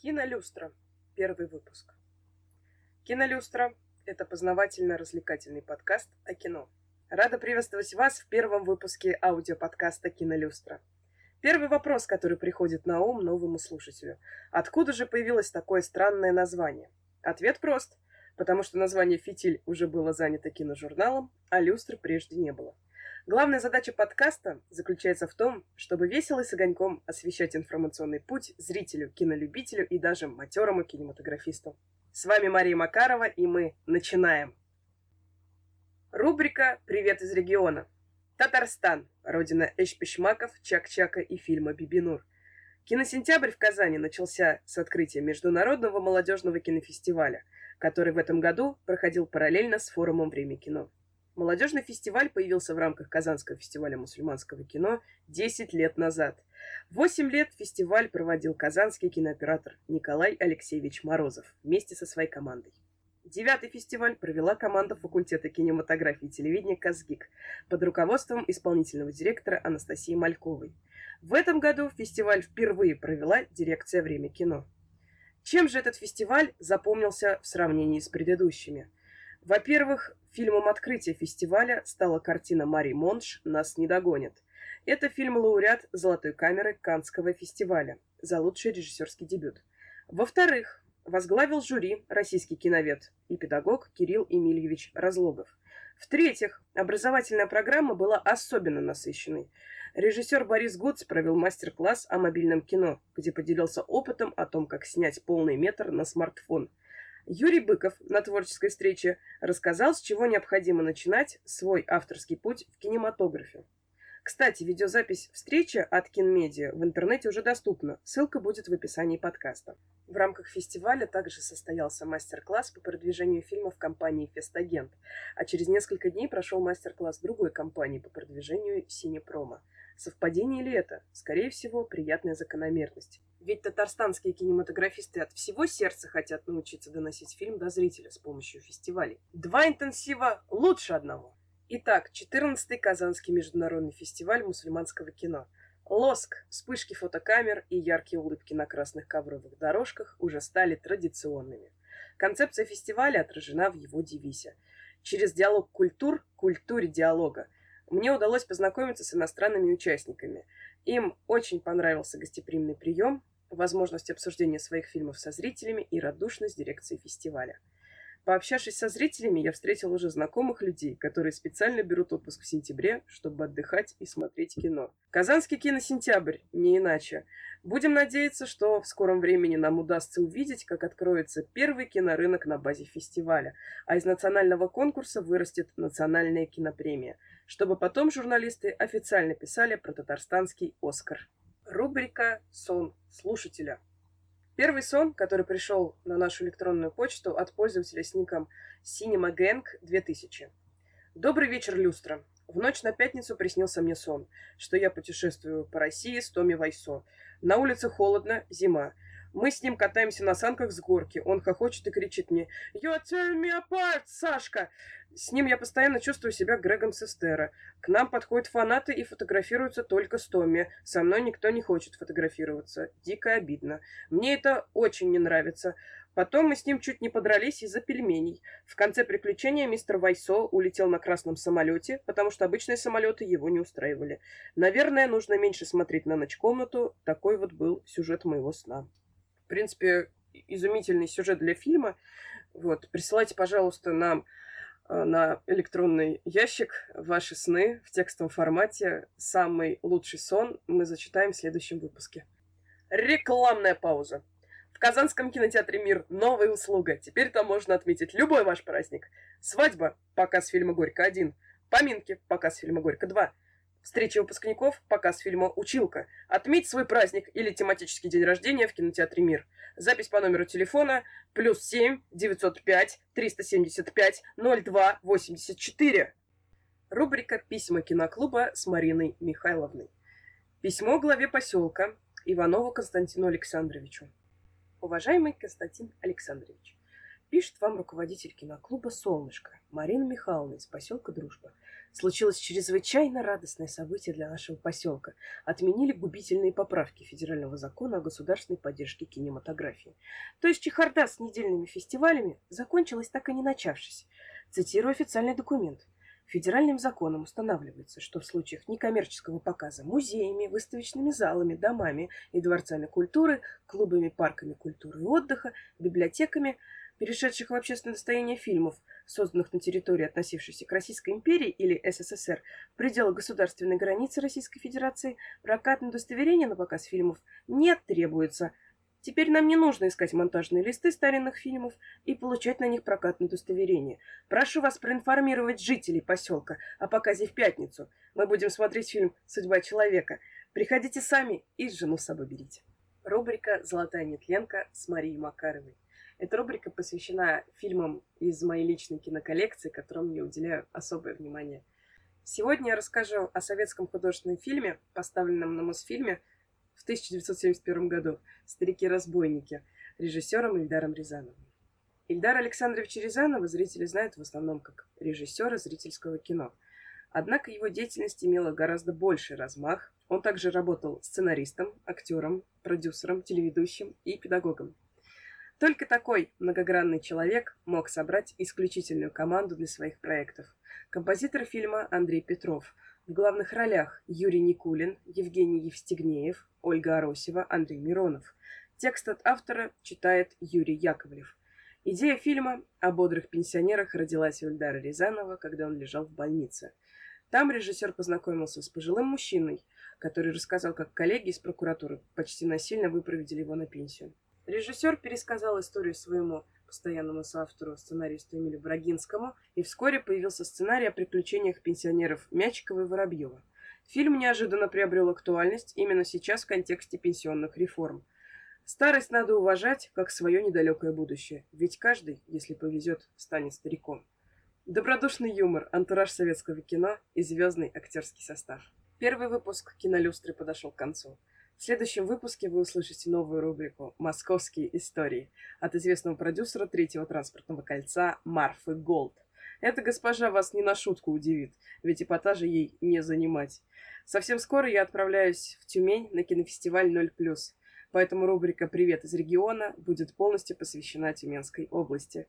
Кинолюстра. Первый выпуск. Кинолюстра – это познавательно-развлекательный подкаст о кино. Рада приветствовать вас в первом выпуске аудиоподкаста «Кинолюстра». Первый вопрос, который приходит на ум новому слушателю. Откуда же появилось такое странное название? Ответ прост. Потому что название «Фитиль» уже было занято киножурналом, а люстры прежде не было – Главная задача подкаста заключается в том, чтобы весело и с огоньком освещать информационный путь зрителю, кинолюбителю и даже матерому кинематографисту. С вами Мария Макарова, и мы начинаем. Рубрика «Привет из региона». Татарстан, родина Эшпишмаков, Чак-Чака и фильма «Бибинур». Киносентябрь в Казани начался с открытия Международного молодежного кинофестиваля, который в этом году проходил параллельно с форумом «Время кино». Молодежный фестиваль появился в рамках Казанского фестиваля мусульманского кино 10 лет назад. Восемь лет фестиваль проводил казанский кинооператор Николай Алексеевич Морозов вместе со своей командой. Девятый фестиваль провела команда факультета кинематографии и телевидения «Казгик» под руководством исполнительного директора Анастасии Мальковой. В этом году фестиваль впервые провела дирекция «Время кино». Чем же этот фестиваль запомнился в сравнении с предыдущими? Во-первых, Фильмом открытия фестиваля стала картина Мари Монш «Нас не догонят». Это фильм-лауреат «Золотой камеры» Канского фестиваля за лучший режиссерский дебют. Во-вторых, возглавил жюри российский киновед и педагог Кирилл Эмильевич Разлогов. В-третьих, образовательная программа была особенно насыщенной. Режиссер Борис Гудс провел мастер-класс о мобильном кино, где поделился опытом о том, как снять полный метр на смартфон – Юрий Быков на творческой встрече рассказал, с чего необходимо начинать свой авторский путь в кинематографе. Кстати, видеозапись встречи от Кинмедиа в интернете уже доступна. Ссылка будет в описании подкаста. В рамках фестиваля также состоялся мастер-класс по продвижению фильмов компании «Фестагент», а через несколько дней прошел мастер-класс другой компании по продвижению «Синепрома». Совпадение ли это? Скорее всего, приятная закономерность. Ведь татарстанские кинематографисты от всего сердца хотят научиться доносить фильм до зрителя с помощью фестивалей. Два интенсива лучше одного. Итак, 14-й Казанский международный фестиваль мусульманского кино. Лоск, вспышки фотокамер и яркие улыбки на красных ковровых дорожках уже стали традиционными. Концепция фестиваля отражена в его девизе. Через диалог культур – культуре диалога. Мне удалось познакомиться с иностранными участниками. Им очень понравился гостеприимный прием, возможность обсуждения своих фильмов со зрителями и радушность дирекции фестиваля. Пообщавшись со зрителями, я встретил уже знакомых людей, которые специально берут отпуск в сентябре, чтобы отдыхать и смотреть кино. Казанский киносентябрь, не иначе. Будем надеяться, что в скором времени нам удастся увидеть, как откроется первый кинорынок на базе фестиваля, а из национального конкурса вырастет национальная кинопремия, чтобы потом журналисты официально писали про татарстанский «Оскар». Рубрика «Сон слушателя». Первый сон, который пришел на нашу электронную почту от пользователя с ником CinemaGang2000. Добрый вечер, Люстра. В ночь на пятницу приснился мне сон, что я путешествую по России с Томи Вайсо. На улице холодно, зима. Мы с ним катаемся на санках с горки. Он хохочет и кричит мне «You're tearing me apart, Сашка!» С ним я постоянно чувствую себя Грегом Сестера. К нам подходят фанаты и фотографируются только с Томми. Со мной никто не хочет фотографироваться. Дико обидно. Мне это очень не нравится. Потом мы с ним чуть не подрались из-за пельменей. В конце приключения мистер Вайсо улетел на красном самолете, потому что обычные самолеты его не устраивали. Наверное, нужно меньше смотреть на ночь комнату. Такой вот был сюжет моего сна. В принципе, изумительный сюжет для фильма. Вот, присылайте, пожалуйста, нам э, на электронный ящик ваши сны в текстовом формате. Самый лучший сон мы зачитаем в следующем выпуске. Рекламная пауза. В Казанском кинотеатре «Мир» новая услуга. Теперь там можно отметить любой ваш праздник. Свадьба – показ фильма «Горько-1». Поминки – показ фильма «Горько-2». Встреча выпускников – показ фильма «Училка». Отметь свой праздник или тематический день рождения в кинотеатре «Мир». Запись по номеру телефона плюс 7 905 375 02 84. Рубрика «Письма киноклуба» с Мариной Михайловной. Письмо главе поселка Иванову Константину Александровичу. Уважаемый Константин Александрович, Пишет вам руководитель киноклуба «Солнышко» Марина Михайловна из поселка Дружба. Случилось чрезвычайно радостное событие для нашего поселка. Отменили губительные поправки федерального закона о государственной поддержке кинематографии. То есть чехарда с недельными фестивалями закончилась так и не начавшись. Цитирую официальный документ. Федеральным законом устанавливается, что в случаях некоммерческого показа музеями, выставочными залами, домами и дворцами культуры, клубами, парками культуры и отдыха, библиотеками – перешедших в общественное достояние фильмов, созданных на территории, относившейся к Российской империи или СССР, в пределах государственной границы Российской Федерации, прокатное удостоверение на показ фильмов не требуется. Теперь нам не нужно искать монтажные листы старинных фильмов и получать на них прокатное удостоверение. Прошу вас проинформировать жителей поселка о показе в пятницу. Мы будем смотреть фильм «Судьба человека». Приходите сами и жену с собой берите. Рубрика «Золотая нетленка» с Марией Макаровой. Эта рубрика посвящена фильмам из моей личной киноколлекции, которым я уделяю особое внимание. Сегодня я расскажу о советском художественном фильме, поставленном на Мосфильме в 1971 году «Старики-разбойники» режиссером Ильдаром Рязановым. Ильдар Александрович Рязанова зрители знают в основном как режиссера зрительского кино. Однако его деятельность имела гораздо больший размах. Он также работал сценаристом, актером, продюсером, телеведущим и педагогом. Только такой многогранный человек мог собрать исключительную команду для своих проектов. Композитор фильма Андрей Петров. В главных ролях Юрий Никулин, Евгений Евстигнеев, Ольга Аросева, Андрей Миронов. Текст от автора читает Юрий Яковлев. Идея фильма о бодрых пенсионерах родилась у Ильдара Рязанова, когда он лежал в больнице. Там режиссер познакомился с пожилым мужчиной, который рассказал, как коллеги из прокуратуры почти насильно выпроводили его на пенсию. Режиссер пересказал историю своему постоянному соавтору, сценаристу Эмилю Брагинскому, и вскоре появился сценарий о приключениях пенсионеров Мячикова и Воробьева. Фильм неожиданно приобрел актуальность именно сейчас в контексте пенсионных реформ. Старость надо уважать, как свое недалекое будущее, ведь каждый, если повезет, станет стариком. Добродушный юмор, антураж советского кино и звездный актерский состав. Первый выпуск «Кинолюстры» подошел к концу. В следующем выпуске вы услышите новую рубрику «Московские истории» от известного продюсера третьего транспортного кольца Марфы Голд. Эта госпожа вас не на шутку удивит, ведь эпатажа ей не занимать. Совсем скоро я отправляюсь в Тюмень на кинофестиваль 0+. Поэтому рубрика «Привет из региона» будет полностью посвящена Тюменской области.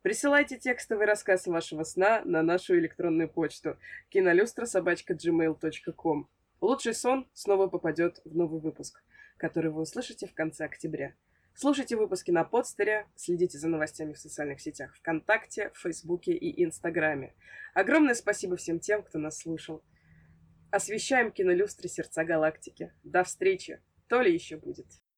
Присылайте текстовый рассказ вашего сна на нашу электронную почту кинолюстра.gmail.com Лучший сон снова попадет в новый выпуск, который вы услышите в конце октября. Слушайте выпуски на подстере, следите за новостями в социальных сетях ВКонтакте, Фейсбуке и Инстаграме. Огромное спасибо всем тем, кто нас слушал. Освещаем кинолюстры сердца галактики. До встречи. То ли еще будет.